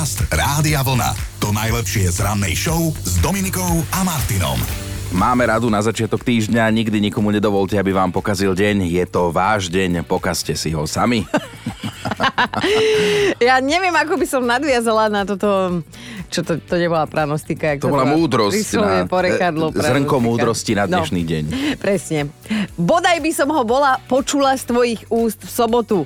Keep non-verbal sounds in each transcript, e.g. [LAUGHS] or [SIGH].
Podcast Rádia Vlna. To najlepšie z rannej show s Dominikou a Martinom. Máme radu na začiatok týždňa, nikdy nikomu nedovolte, aby vám pokazil deň. Je to váš deň, pokazte si ho sami. [LAUGHS] Ja neviem, ako by som nadviazala na toto, čo to, to nebola pranostika. jak To bola múdrosť na- porekadlo, e, zrnko múdrosti na No. dnešný deň. Presne. Bodaj by som ho bola počula z tvojich úst v sobotu.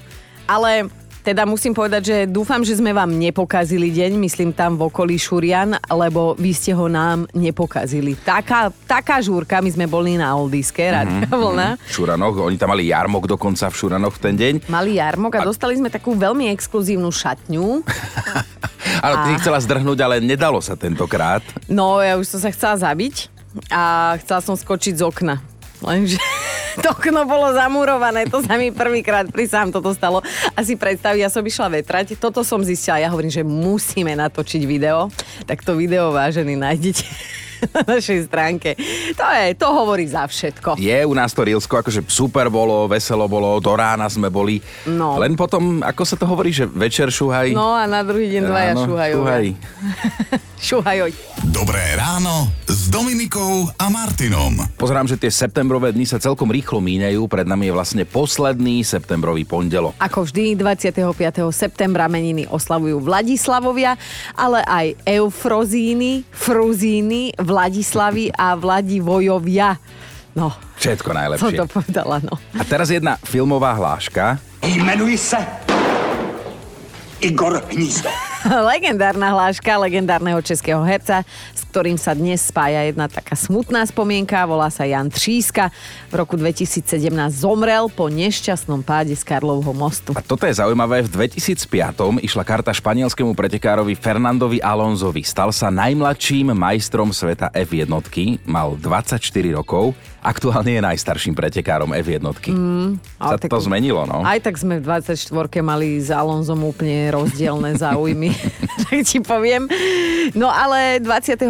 Ale teda musím povedať, že dúfam, že sme vám nepokazili deň, myslím tam v okolí Šurian, lebo vy ste ho nám nepokazili. Taká, taká žúrka, my sme boli na Oldiske, Rádia Vlna. V Šuranoch, oni tam mali jarmok dokonca v Šuranoch v ten deň. Mali jarmok a dostali sme takú veľmi exkluzívnu šatňu. [LAUGHS] Ale ty si chcela zdrhnúť, ale nedalo sa tentokrát. No, ja už som sa chcela zabiť a chcela som skočiť z okna. Lenže [LAUGHS] to okno bolo zamurované, to sa mi prvýkrát pri sám toto stalo. A si predstav, ja som išla vetrať, toto som zistila, ja hovorím, že musíme natočiť video, tak to video vážený nájdete [LAUGHS] na našej stránke. To je, to hovorí za všetko. Je u nás to Rilsko, akože super bolo, veselo bolo, do rána sme boli. No. Len potom, ako sa to hovorí, že večer šuhaj. No a na druhý deň dvaja Ráno šuhajú. šuhaj. [LAUGHS] Šuhajoj. Dobré ráno Dominikou a Martinom. Pozerám, že tie septembrové dni sa celkom rýchlo míňajú. Pred nami je vlastne posledný septembrový pondelok. Ako vždy, 25. septembra meniny oslavujú Vladislavovia, ale aj Eufrozíny, Fruzíny, Vladislavy a Vladivojovia. No, Všetko co najlepšie. to povedala, no. A teraz jedna filmová hláška. Jmenuji se Igor Hnízdo. [LAUGHS] Legendárna hláška legendárneho českého herca, s ktorým sa dnes spája jedna taká smutná spomienka, volá sa Jan Tříska. V roku 2017 zomrel po nešťastnom páde z Karlovho mostu. A toto je zaujímavé, v 2005 išla karta španielskému pretekárovi Fernandovi Alonzovi. Stal sa najmladším majstrom sveta F1, mal 24 rokov, aktuálne je najstarším pretekárom F1. Mm, sa tak- to zmenilo, no. Aj tak sme v 24 mali s Alonzom úplne rozdielne záujmy, [LAUGHS] tak ti poviem. No ale 25.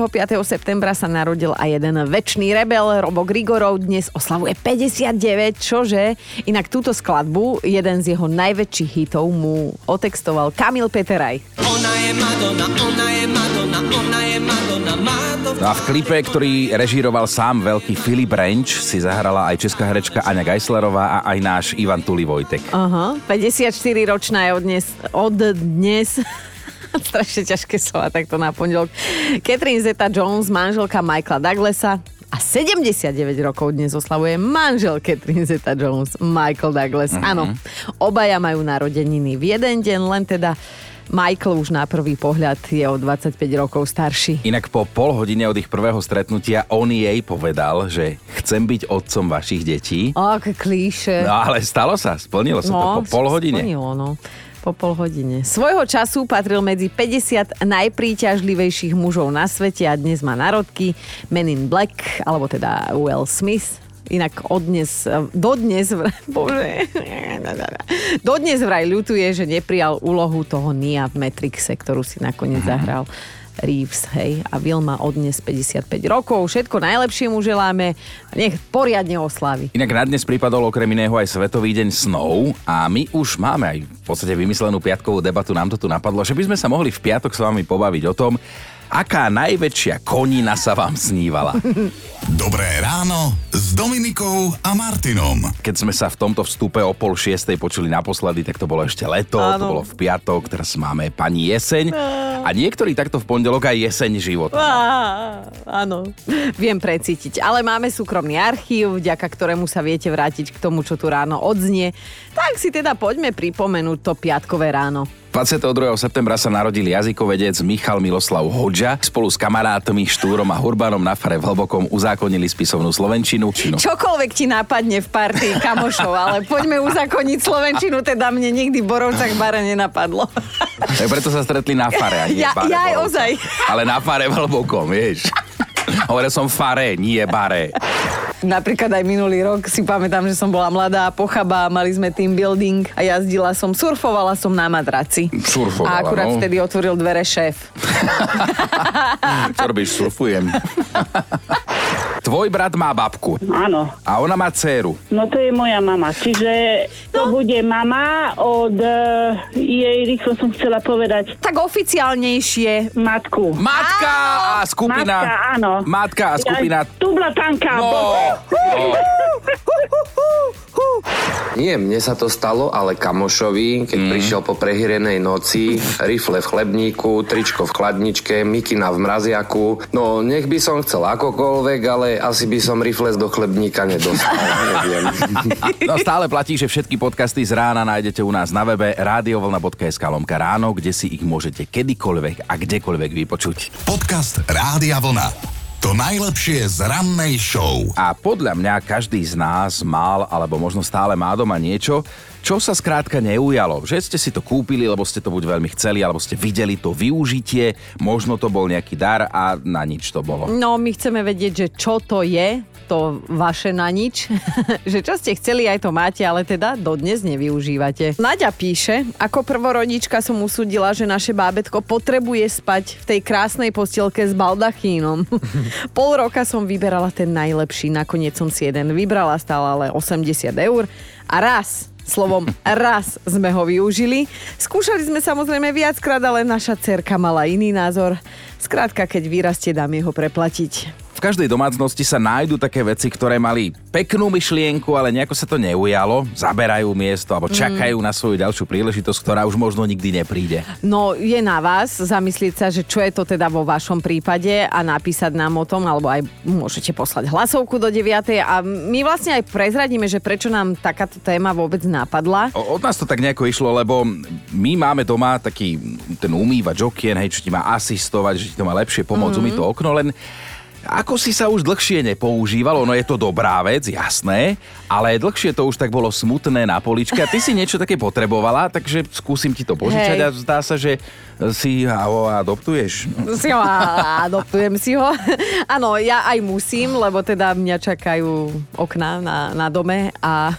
septembra sa narodil aj jeden väčší rebel, Robo Grigorov, dnes oslavuje 59, čože? Inak túto skladbu, jeden z jeho najväčších hitov, mu otextoval Kamil Peteraj. Ona je Madonna, ona je Madonna, ona je Madonna, Madonna. No a v klipe, ktorý režíroval sám veľký Filip Renč, si zahrala aj česká herečka Aňa Geislerová a aj náš Ivan Tuli Vojtek. Aha, 54-ročná je od dnes, od dnes [LAUGHS] strašne ťažké slova takto na pondelok. Catherine Zeta-Jones, manželka Michaela Douglasa a 79 rokov dnes oslavuje manžel Catherine Zeta-Jones, Michael Douglas. Áno, obaja majú narodeniny v jeden deň, len teda Michael už na prvý pohľad je o 25 rokov starší. Inak po pol hodine od ich prvého stretnutia on jej povedal, že chcem byť otcom vašich detí. O, aké klíše. No ale stalo sa, splnilo sa to po pol hodine. Splnilo, no. Po pol hodine. Svojho času patril medzi 50 najpríťažlivejších mužov na svete a dnes má narodky Men in Black, alebo teda Will Smith. Inak odnes, dodnes, [LAUGHS] bože, dodnes vraj ľutuje, že neprijal úlohu toho Nia v Matrixe, ktorú si nakoniec zahral. Reeves, hej, a Will má odnes 55 rokov, všetko najlepšie mu želáme, nech poriadne oslávi. Inak na dnes pripadol okrem iného aj Svetový deň snov a my už máme aj v podstate vymyslenú piatkovú debatu, nám to tu napadlo, že by sme sa mohli v piatok s vami pobaviť o tom, aká najväčšia konina sa vám snívala. [LAUGHS] Dobré ráno s Dominikou a Martinom. Keď sme sa v tomto vstupe o pol šiestej počuli naposledy, tak to bolo ešte leto, to Áno. bolo v piatok, teraz máme pani jeseň a niektorí takto v pondelok aj jeseň života. Áno, viem precítiť. Ale máme súkromný archív, vďaka ktorému sa viete vrátiť k tomu, čo tu ráno odznie. Tak si teda poďme pripomenúť to piatkové ráno. 22. septembra sa narodil jazykovedec Michal Miloslav Hodža. Spolu s kamarátmi Štúrom a Hurbanom na fare v Hlbokom uzákonili spisovnú Slovenčinu. Čino. Čokoľvek ti napadne v partii kamošov, ale poďme uzakoniť Slovenčinu, teda mne nikdy v Borovcach bare nenapadlo. [LAUGHS] Tak preto sa stretli na fare. A nie Ja- bare ja aj ozaj. Ale na fare v Hlbokom, vieš. Hovoril som fare, nie bare. Napríklad aj minulý rok si pamätám, že som bola mladá, pochabá, mali sme team building a jazdila som, surfovala som na madraci. Surfovala, A akurát no. vtedy otvoril dvere šéf. [LAUGHS] Čo robíš? Surfujem. [LAUGHS] tvoj brat má babku Áno. a ona má dceru. No to je moja mama. Čiže to bude mama od uh, jej, rýchlo som chcela povedať, Tak oficiálnejšie. matku. Matka a skupina. Matka, áno. Matka a skupina. Ja, Tublatanka. No, [LAUGHS] no. Nie, mne sa to stalo, ale kamošovi, keď mm. prišiel po prehýrenej noci, rifle v chlebníku, tričko v chladničke, mikina v mraziaku. No, nech by som chcel akokoľvek, ale asi by som rifles do chlebníka nedostal, [LAUGHS] neviem. [LAUGHS] No stále platí, že všetky podcasty z rána nájdete u nás na webe radiovlna.sk lomka ráno, kde si ich môžete kedykoľvek a kdekoľvek vypočuť. Podcast Rádia Vlna. To najlepšie z rannej show. A podľa mňa každý z nás mal, alebo možno stále má doma niečo, čo sa skrátka neujalo. Že ste si to kúpili, lebo ste to buď veľmi chceli, alebo ste videli to využitie, možno to bol nejaký dar a na nič to bolo. No, my chceme vedieť, že čo to je, to vaše na nič. [LAUGHS] že čo ste chceli, aj to máte, ale teda dodnes nevyužívate. Naďa píše, ako prvorodička som usúdila, že naše bábetko potrebuje spať v tej krásnej postielke s baldachínom. [LAUGHS] Pol roka som vyberala ten najlepší, nakoniec som si jeden vybrala, stále ale 80 eur. A raz, slovom [LAUGHS] raz sme ho využili. Skúšali sme samozrejme viackrát, ale naša cerka mala iný názor. Skrátka, keď vyrastie, dám jeho preplatiť. Každej domácnosti sa nájdú také veci, ktoré mali peknú myšlienku, ale nejako sa to neujalo, zaberajú miesto alebo čakajú na svoju ďalšiu príležitosť, ktorá už možno nikdy nepríde. No je na vás zamyslieť sa, že čo je to teda vo vašom prípade a napísať nám o tom, alebo aj môžete poslať hlasovku do 9. A my vlastne aj prezradíme, že prečo nám takáto téma vôbec napadla. O- Od nás to tak nejako išlo, lebo my máme doma taký ten umývač okien, hej, čo ti má asistovať, že ti to má lepšie pomôcť mm-hmm. umyť to okno, len ako si sa už dlhšie nepoužívalo, no je to dobrá vec, jasné, ale dlhšie to už tak bolo smutné na poličke a ty si niečo také potrebovala, takže skúsim ti to požičať Hej. a zdá sa, že si ho adoptuješ. Si ho adoptujem si ho. Áno, ja aj musím, lebo teda mňa čakajú okná na, na dome a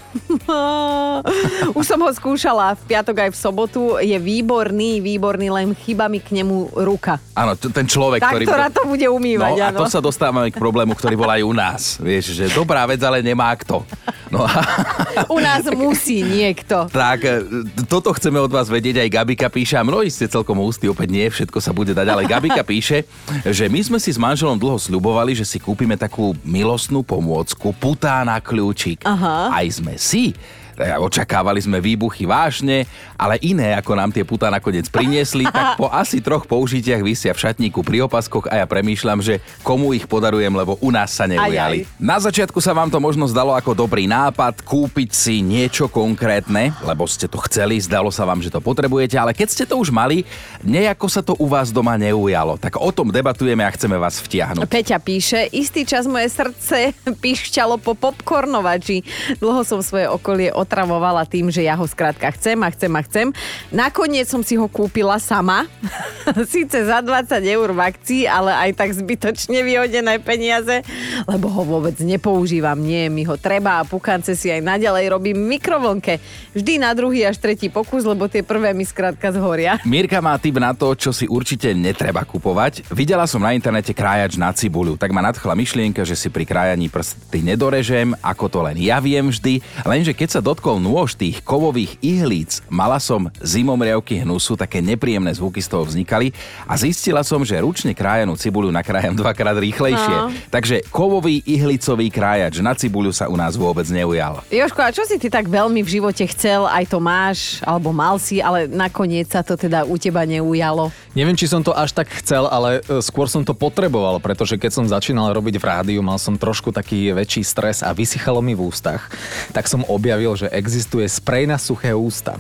[LAUGHS] už som ho skúšala v piatok aj v sobotu. Je výborný, výborný, len chyba mi k nemu ruka. Áno, t- ten človek, Tá, ktorý... ktorá to bude umývať, No a áno. to sa dostávame k problému, ktorý bol aj u nás. Vieš, že dobrá vec, ale nemá kto. No a [LAUGHS] U nás musí niekto. tak, e, toto chceme od vás vedieť, aj Gabika píše, a mnohí ste celkom ústy, opäť nie, všetko sa bude dať, ale Gabika píše, že my sme si s manželom dlho sľubovali, že si kúpime takú milostnú pomôcku, putá na kľúčik. Aha. Aj sme si. E, Očakávali sme výbuchy vážne, ale iné, ako nám tie putá nakoniec priniesli, [LAUGHS] tak po asi troch použitiach vysia v šatníku pri opaskoch a ja premýšľam, že komu ich podarujem, lebo u nás sa neujali. Aj, aj. Na začiatku sa vám to možno zdalo ako dobrý nápad kúpiť si niečo konkrétne, lebo ste to chceli, zdalo sa vám, že to potrebujete, ale keď ste to už mali, nejako sa to u vás doma neujalo. Tak o tom debatujeme a chceme vás vtiahnuť. Peťa píše, istý čas moje srdce [LAUGHS] pišťalo po popcornovači. Dlho som svoje okolie otravovala tým, že ja ho skrátka chcem a chcem a chcem. Nakoniec som si ho kúpila sama. [LAUGHS] Síce za 20 eur v akcii, ale aj tak zbytočne vyhodené peniaze, lebo ho vôbec nepoužívam. Nie, mi ho treba a pukance si aj naďalej robím mikrovlnke. Vždy na druhý až tretí pokus, lebo tie prvé mi skrátka zhoria. [LAUGHS] Mirka má tip na to, čo si určite netreba kupovať. Videla som na internete krájač na cibuľu, tak ma nadchla myšlienka, že si pri krájaní prsty nedorežem, ako to len ja viem vždy, lenže keď sa dotkol nôž tých kovových ihlíc, mala som zimomriavky hnusu, také nepríjemné zvuky z toho vznikali a zistila som, že ručne krájanú cibuľu nakrájam [LAUGHS] dvakrát rýchlejšie. No. Takže kovový ihlicový krájač na cibuľu sa u nás vôbec neujal. Joško, a čo si ty tak veľmi v živote chcel, aj to máš, alebo mal si, ale nakoniec sa to teda u teba neujalo? Neviem, či som to až tak chcel, ale e, skôr som to potreboval, pretože keď som začínal robiť v rádiu, mal som trošku taký väčší stres a vysychalo mi v ústach. Tak som objavil, že existuje sprej na suché ústa.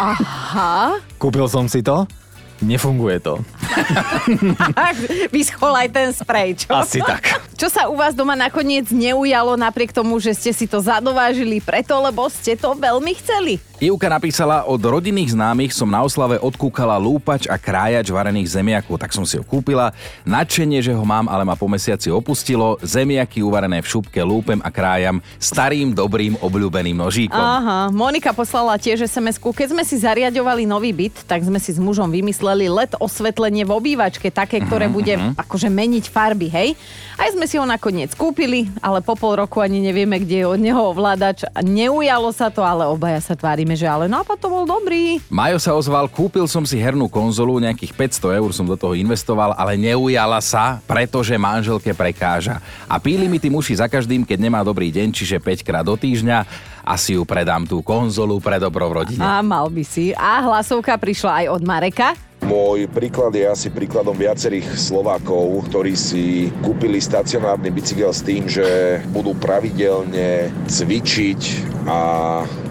Aha. Kúpil som si to, nefunguje to. [LAUGHS] Vyschol aj ten sprej, čo? Asi tak. Čo sa u vás doma nakoniec neujalo napriek tomu, že ste si to zadovážili preto, lebo ste to veľmi chceli? Ivka napísala, od rodinných známych som na oslave odkúkala lúpač a krájač varených zemiakov, tak som si ho kúpila. Nadšenie, že ho mám, ale ma po mesiaci opustilo. Zemiaky uvarené v šupke lúpem a krájam starým, dobrým, obľúbeným nožíkom. Aha, Monika poslala tiež sms Keď sme si zariadovali nový byt, tak sme si s mužom vymysleli LED osvetlenie v obývačke, také, ktoré bude akože meniť farby, hej? Aj sme si ho nakoniec kúpili, ale po pol roku ani nevieme, kde je od neho ovládač. Neujalo sa to, ale obaja sa tvárime, že ale nápad to bol dobrý. Majo sa ozval, kúpil som si hernú konzolu, nejakých 500 eur som do toho investoval, ale neujala sa, pretože manželke prekáža. A píli mi tí muši za každým, keď nemá dobrý deň, čiže 5 krát do týždňa. Asi ju predám tú konzolu pre dobro v rodine. A mal by si. A hlasovka prišla aj od Mareka. Môj príklad je asi príkladom viacerých Slovákov, ktorí si kúpili stacionárny bicykel s tým, že budú pravidelne cvičiť a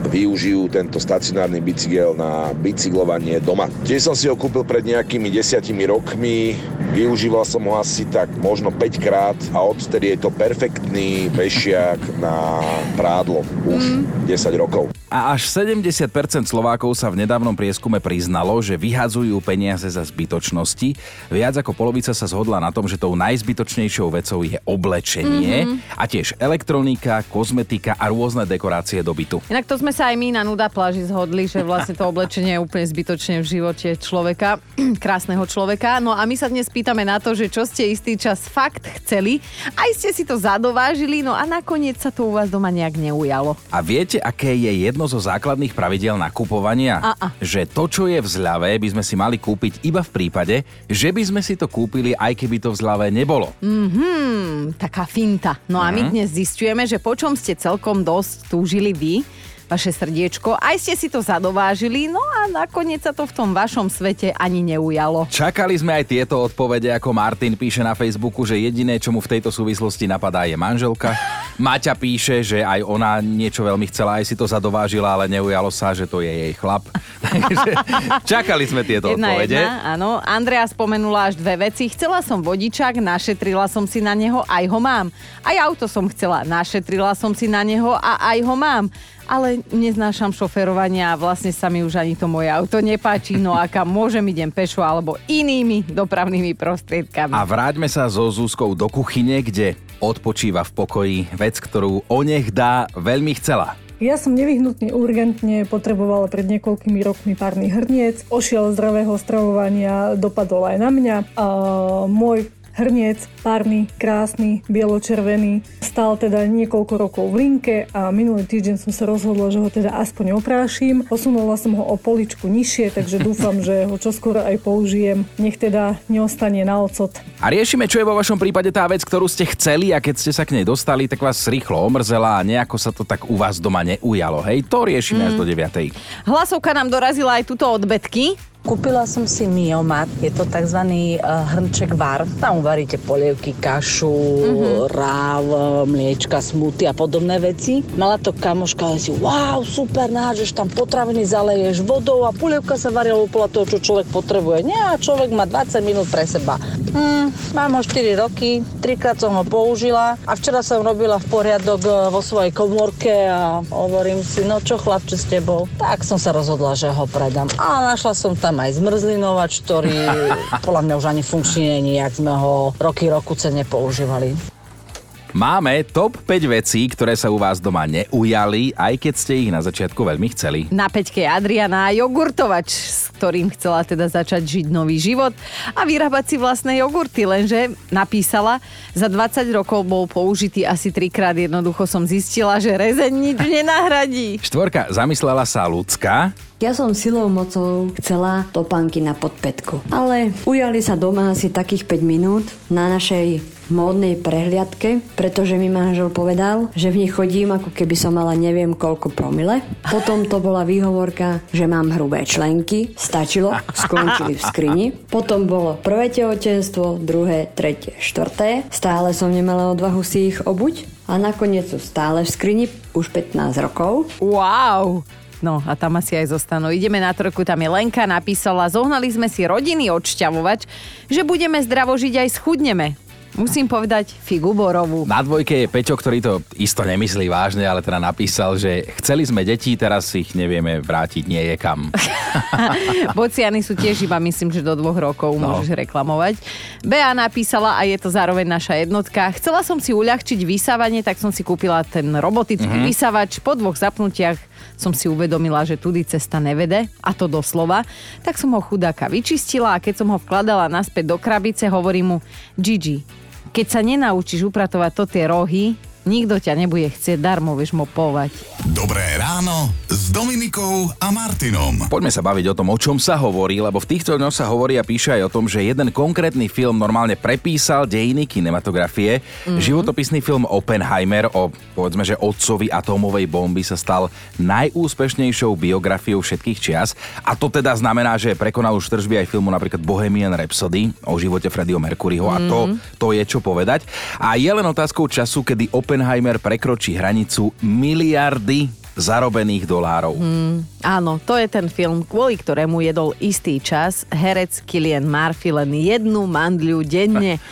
využijú tento stacionárny bicykel na bicyklovanie doma. Tiež som si ho kúpil pred nejakými desiatimi rokmi, využíval som ho asi tak možno 5 krát a odtedy je to perfektný vešiak na prádlo už 10 rokov. A až 70% Slovákov sa v nedávnom prieskume priznalo, že vyhadzujú peniaze za zbytočnosti. Viac ako polovica sa zhodla na tom, že tou najzbytočnejšou vecou je oblečenie mm-hmm. a tiež elektronika, kozmetika a rôzne dekorácie do bytu. Inak to sme sa aj my na Nuda pláži zhodli, že vlastne to oblečenie je úplne zbytočne v živote človeka, [CLEARS THROAT] krásneho človeka. No a my sa dnes pýtame na to, že čo ste istý čas fakt chceli, aj ste si to zadovážili, no a nakoniec sa to u vás doma nejak neujalo. A viete, aké je jedno zo základných pravidel nakupovania? A, a. Že to, čo je v zľave, by sme si mali kúpiť iba v prípade, že by sme si to kúpili, aj keby to v zľave nebolo. Hmm, taká finta. No a my dnes zistujeme, že po čom ste celkom dosť túžili vy, vaše srdiečko, aj ste si to zadovážili, no a nakoniec sa to v tom vašom svete ani neujalo. Čakali sme aj tieto odpovede, ako Martin píše na Facebooku, že jediné, čo mu v tejto súvislosti napadá, je manželka. [LAUGHS] Maťa píše, že aj ona niečo veľmi chcela, aj si to zadovážila, ale neujalo sa, že to je jej chlap. [LAUGHS] Takže čakali sme tieto Jedna, odpovede. jedna, áno. Andrea spomenula až dve veci. Chcela som vodičák, našetrila som si na neho, aj ho mám. Aj auto som chcela, našetrila som si na neho a aj ho mám. Ale neznášam šoferovanie a vlastne sa mi už ani to moje auto nepáči, no a kam môžem idem pešo alebo inými dopravnými prostriedkami. A vráťme sa so Zúskou do kuchyne, kde odpočíva v pokoji vec, ktorú o nech dá veľmi chcela. Ja som nevyhnutne urgentne potrebovala pred niekoľkými rokmi párny hrniec. Ošiel zdravého stravovania dopadol aj na mňa. A môj hrniec, párny, krásny, bieločervený, stál teda niekoľko rokov v linke a minulý týždeň som sa rozhodla, že ho teda aspoň oprášim. Posunula som ho o poličku nižšie, takže [LAUGHS] dúfam, že ho čoskoro aj použijem. Nech teda neostane na ocot. A riešime, čo je vo vašom prípade tá vec, ktorú ste chceli a keď ste sa k nej dostali, tak vás rýchlo omrzela a nejako sa to tak u vás doma neujalo. Hej, to riešime mm. až do 9. Hlasovka nám dorazila aj tuto od Betky. Kúpila som si Miomat, je to tzv. uh, hrnček var. Tam uvaríte polievky, kašu, mm-hmm. ráv, mliečka, smuty a podobné veci. Mala to kamoška a si, wow, super, nádžeš tam potraviny, zaleješ vodou a polievka sa varí podľa toho, čo človek potrebuje. Nie, a človek má 20 minút pre seba. Hmm, mám ho 4 roky, trikrát som ho použila a včera som robila v poriadok eh, vo svojej komórke a hovorím si, no čo chlapče s tebou? Tak som sa rozhodla, že ho predám. A našla som tam aj zmrzlinovač, ktorý [LAUGHS] podľa mňa už ani funkčný nie, jak sme ho roky, roku nepoužívali. používali. Máme top 5 vecí, ktoré sa u vás doma neujali, aj keď ste ich na začiatku veľmi chceli. Na peťke Adriana jogurtovač, s ktorým chcela teda začať žiť nový život a vyrábať si vlastné jogurty, lenže napísala, za 20 rokov bol použitý asi trikrát, jednoducho som zistila, že rezeň nič [LAUGHS] nenahradí. Štvorka, zamyslela sa ľudská, Ja som silou mocou chcela topánky na podpätku. Ale ujali sa doma asi takých 5 minút na našej módnej prehliadke, pretože mi manžel povedal, že v nich chodím ako keby som mala neviem koľko promile. Potom to bola výhovorka, že mám hrubé členky. Stačilo, skončili v skrini. Potom bolo prvé tehotenstvo, druhé, tretie, štvrté. Stále som nemala odvahu si ich obuť. A nakoniec sú stále v skrini už 15 rokov. Wow! No a tam asi aj zostanú. Ideme na trojku, tam je Lenka napísala, zohnali sme si rodiny odšťavovač, že budeme zdravo žiť aj schudneme. Musím povedať figu borovú. Na dvojke je Peťo, ktorý to isto nemyslí vážne, ale teda napísal, že chceli sme deti, teraz ich nevieme vrátiť nie je kam. [LAUGHS] [LAUGHS] Bociany sú tiež iba, myslím, že do dvoch rokov No. môžeš reklamovať. Bea napísala a je to zároveň naša jednotka. Chcela som si uľahčiť vysávanie, tak som si kúpila ten robotický Mhm. vysávač. Po dvoch zapnutiach som si uvedomila, že tudy cesta nevede, a to doslova. Tak som ho chudáka vyčistila a keď som ho vkladala naspäť do krabice, hovorím mu, Gigi, keď sa nenaučíš upratovať to tie rohy, nikto ťa nebude chcieť darmo, vieš mopovať. Dobré ráno s Dominikou a Martinom. Poďme sa baviť o tom, o čom sa hovorí, lebo v týchto dňoch sa hovorí a píše aj o tom, že jeden konkrétny film normálne prepísal dejiny kinematografie. Mm-hmm. Životopisný film Oppenheimer o, povedzme, že otcovi atómovej bomby sa stal najúspešnejšou biografiou všetkých čias. A to teda znamená, že prekonal už tržby aj filmu napríklad Bohemian Rhapsody o živote Freddieho Mercuryho mm-hmm. a to, to je čo povedať. A je len otázkou času, kedy Oppenheimer prekročí hranicu miliardy zarobených dolárov. Mm, áno, to je ten film, kvôli ktorému jedol istý čas herec Kilian Murphy len jednu mandľu denne. [LAUGHS]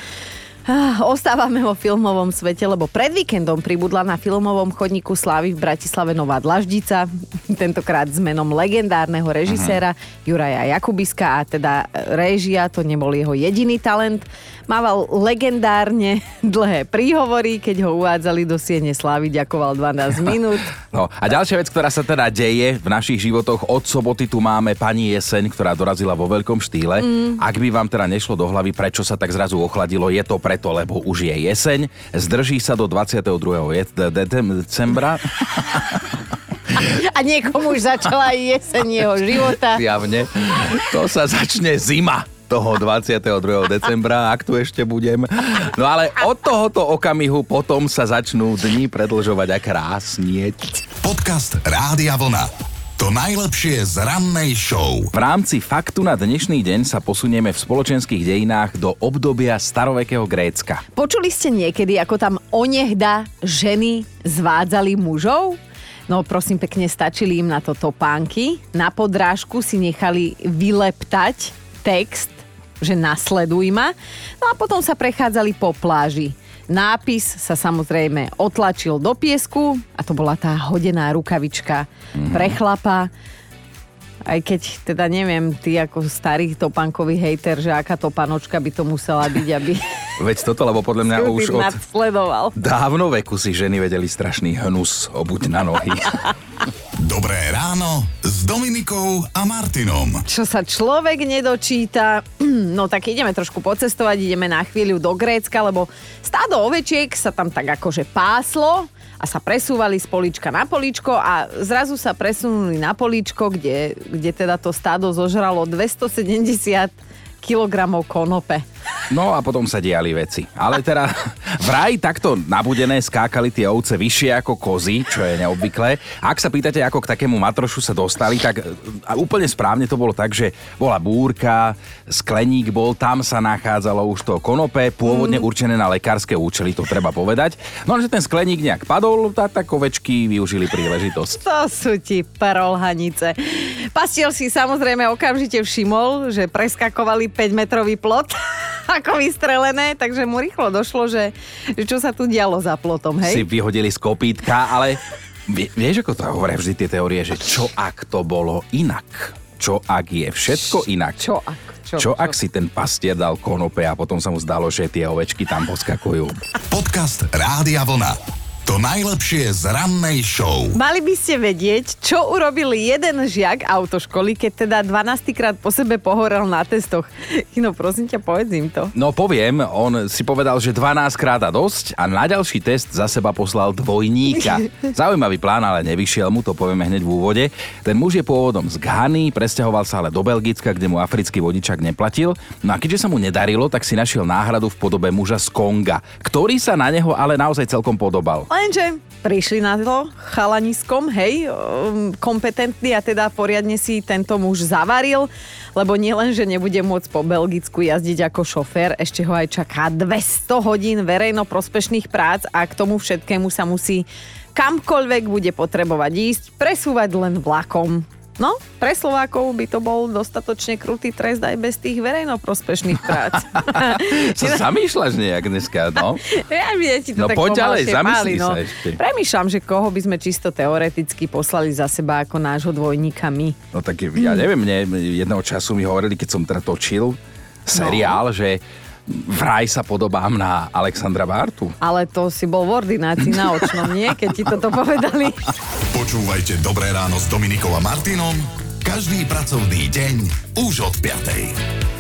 Ah, Ostávame vo filmovom svete, lebo pred víkendom pribudla na filmovom chodníku Slávy v Bratislave nová dlaždica, tentokrát s menom legendárneho režiséra Juraja Jakubiska a teda réžia, to nebol jeho jediný talent. Mával legendárne [LAUGHS] dlhé príhovory, keď ho uvádzali do Siene Slávy, ďakoval 12 [LAUGHS] minút. No a ďalšia vec, ktorá sa teda deje v našich životoch, od soboty tu máme pani Jeseň, ktorá dorazila vo veľkom štýle. Mm. Ak by vám teda nešlo do hlavy, prečo sa tak zrazu ochladilo, je to preto, lebo už je jeseň. Zdrží sa do 22. je- de- de- decembra. A niekomu už začala jeseň jeho života. Javne. To sa začne zima toho 22. decembra, ak tu ešte budem. No ale od tohoto okamihu potom sa začnú dni predlžovať a krásnieť. Podcast Rádia Vlna. To najlepšie z rannej show. V rámci faktu na dnešný deň sa posunieme v spoločenských dejinách do obdobia starovekého Grécka. Počuli ste niekedy, ako tam onehda ženy zvádzali mužov? No prosím pekne, stačili im na to topánky. Na podrážku si nechali vyleptať text, že nasleduj ma. No a potom sa prechádzali po pláži. Nápis sa samozrejme otlačil do piesku a to bola tá hodená rukavička mm-hmm. pre chlapa. Aj keď teda neviem, ty ako starý topánkový hejter, že aká topanočka by to musela byť, aby Veď toto, lebo podľa mňa už od nadsledoval. dávno veku si ženy vedeli strašný hnus obuť na nohy. [LAUGHS] Dobré ráno s Dominikou a Martinom. Čo sa človek nedočíta, [CLEARS THROAT] no tak ideme trošku pocestovať, ideme na chvíľu do Grécka, lebo stádo ovečiek sa tam tak akože páslo a sa presúvali z políčka na políčko a zrazu sa presunuli na políčko, kde, kde teda to stádo zožralo 270 kilogramov konope. No a potom sa diali veci. Ale teda [LAUGHS] vraj takto nabudené skákali tie ovce vyššie ako kozy, čo je neobvyklé. Ak sa pýtate, ako k takému matrošu sa dostali, tak a úplne správne to bolo tak, že bola búrka, skleník bol, tam sa nachádzalo už to konope, pôvodne určené na lekárske účely, to treba povedať. No že ten skleník nejak padol, tak, tak ovečky využili príležitosť. To sú ti prolhanice. Pastiel si samozrejme okamžite všimol, že preskakovali 5-metrový plot [LAUGHS] ako vystrelené, takže mu rýchlo došlo, že, že čo sa tu dialo za plotom, Si hej? vyhodili z kopítka, ale vie, vieš, ako to hovoria vždy tie teórie, že čo ak to bolo inak? Čo ak je všetko inak? Čo ak? Čo, Čo ak si ten pastier dal konope a potom sa mu zdalo, že tie ovečky tam poskakujú? Podcast Rádia Vlna. To najlepšie z rannej show. Mali by ste vedieť, čo urobil jeden žiak autoškoly, keď teda 12 krát po sebe pohorel na testoch. No prosím ťa, povedz im to. No poviem, on si povedal, že 12 krát a dosť a na ďalší test za seba poslal dvojníka. [LAUGHS] Zaujímavý plán, ale nevyšiel mu, to povieme hneď v úvode. Ten muž je pôvodom z Ghany, presťahoval sa ale do Belgicka, kde mu africký vodičak neplatil. No a keďže sa mu nedarilo, tak si našiel náhradu v podobe muža z Konga, ktorý sa na neho ale naozaj celkom podobal. Lenže prišli na to chalaniskom, hej, um, kompetentný a teda poriadne si tento muž zavaril, lebo nielen, že nebude môcť po Belgicku jazdiť ako šofér, ešte ho aj čaká 200 hodín verejnoprospešných prác a k tomu všetkému sa musí kamkoľvek bude potrebovať ísť, presúvať len vlakom. No, pre Slovákov by to bol dostatočne krutý trest aj bez tých verejnoprospešných prác. [LAUGHS] Sa [LAUGHS] zamýšľaš nejak dneska, no? [LAUGHS] Ja viem, ti to No tak poď ďalej, zamyslí no. sa ešte. Premýšľam, že koho by sme čisto teoreticky poslali za seba ako nášho dvojníka my. No tak ja [CLEARS THROAT] neviem, mne jedného času mi hovorili, keď som teda točil seriál, no. že vraj sa podobám na Alexandra Bartu. Ale to si bol v ordinácii na očnom, nie? Keď ti toto povedali. Počúvajte Dobré ráno s Dominikou a Martinom každý pracovný deň už od 5.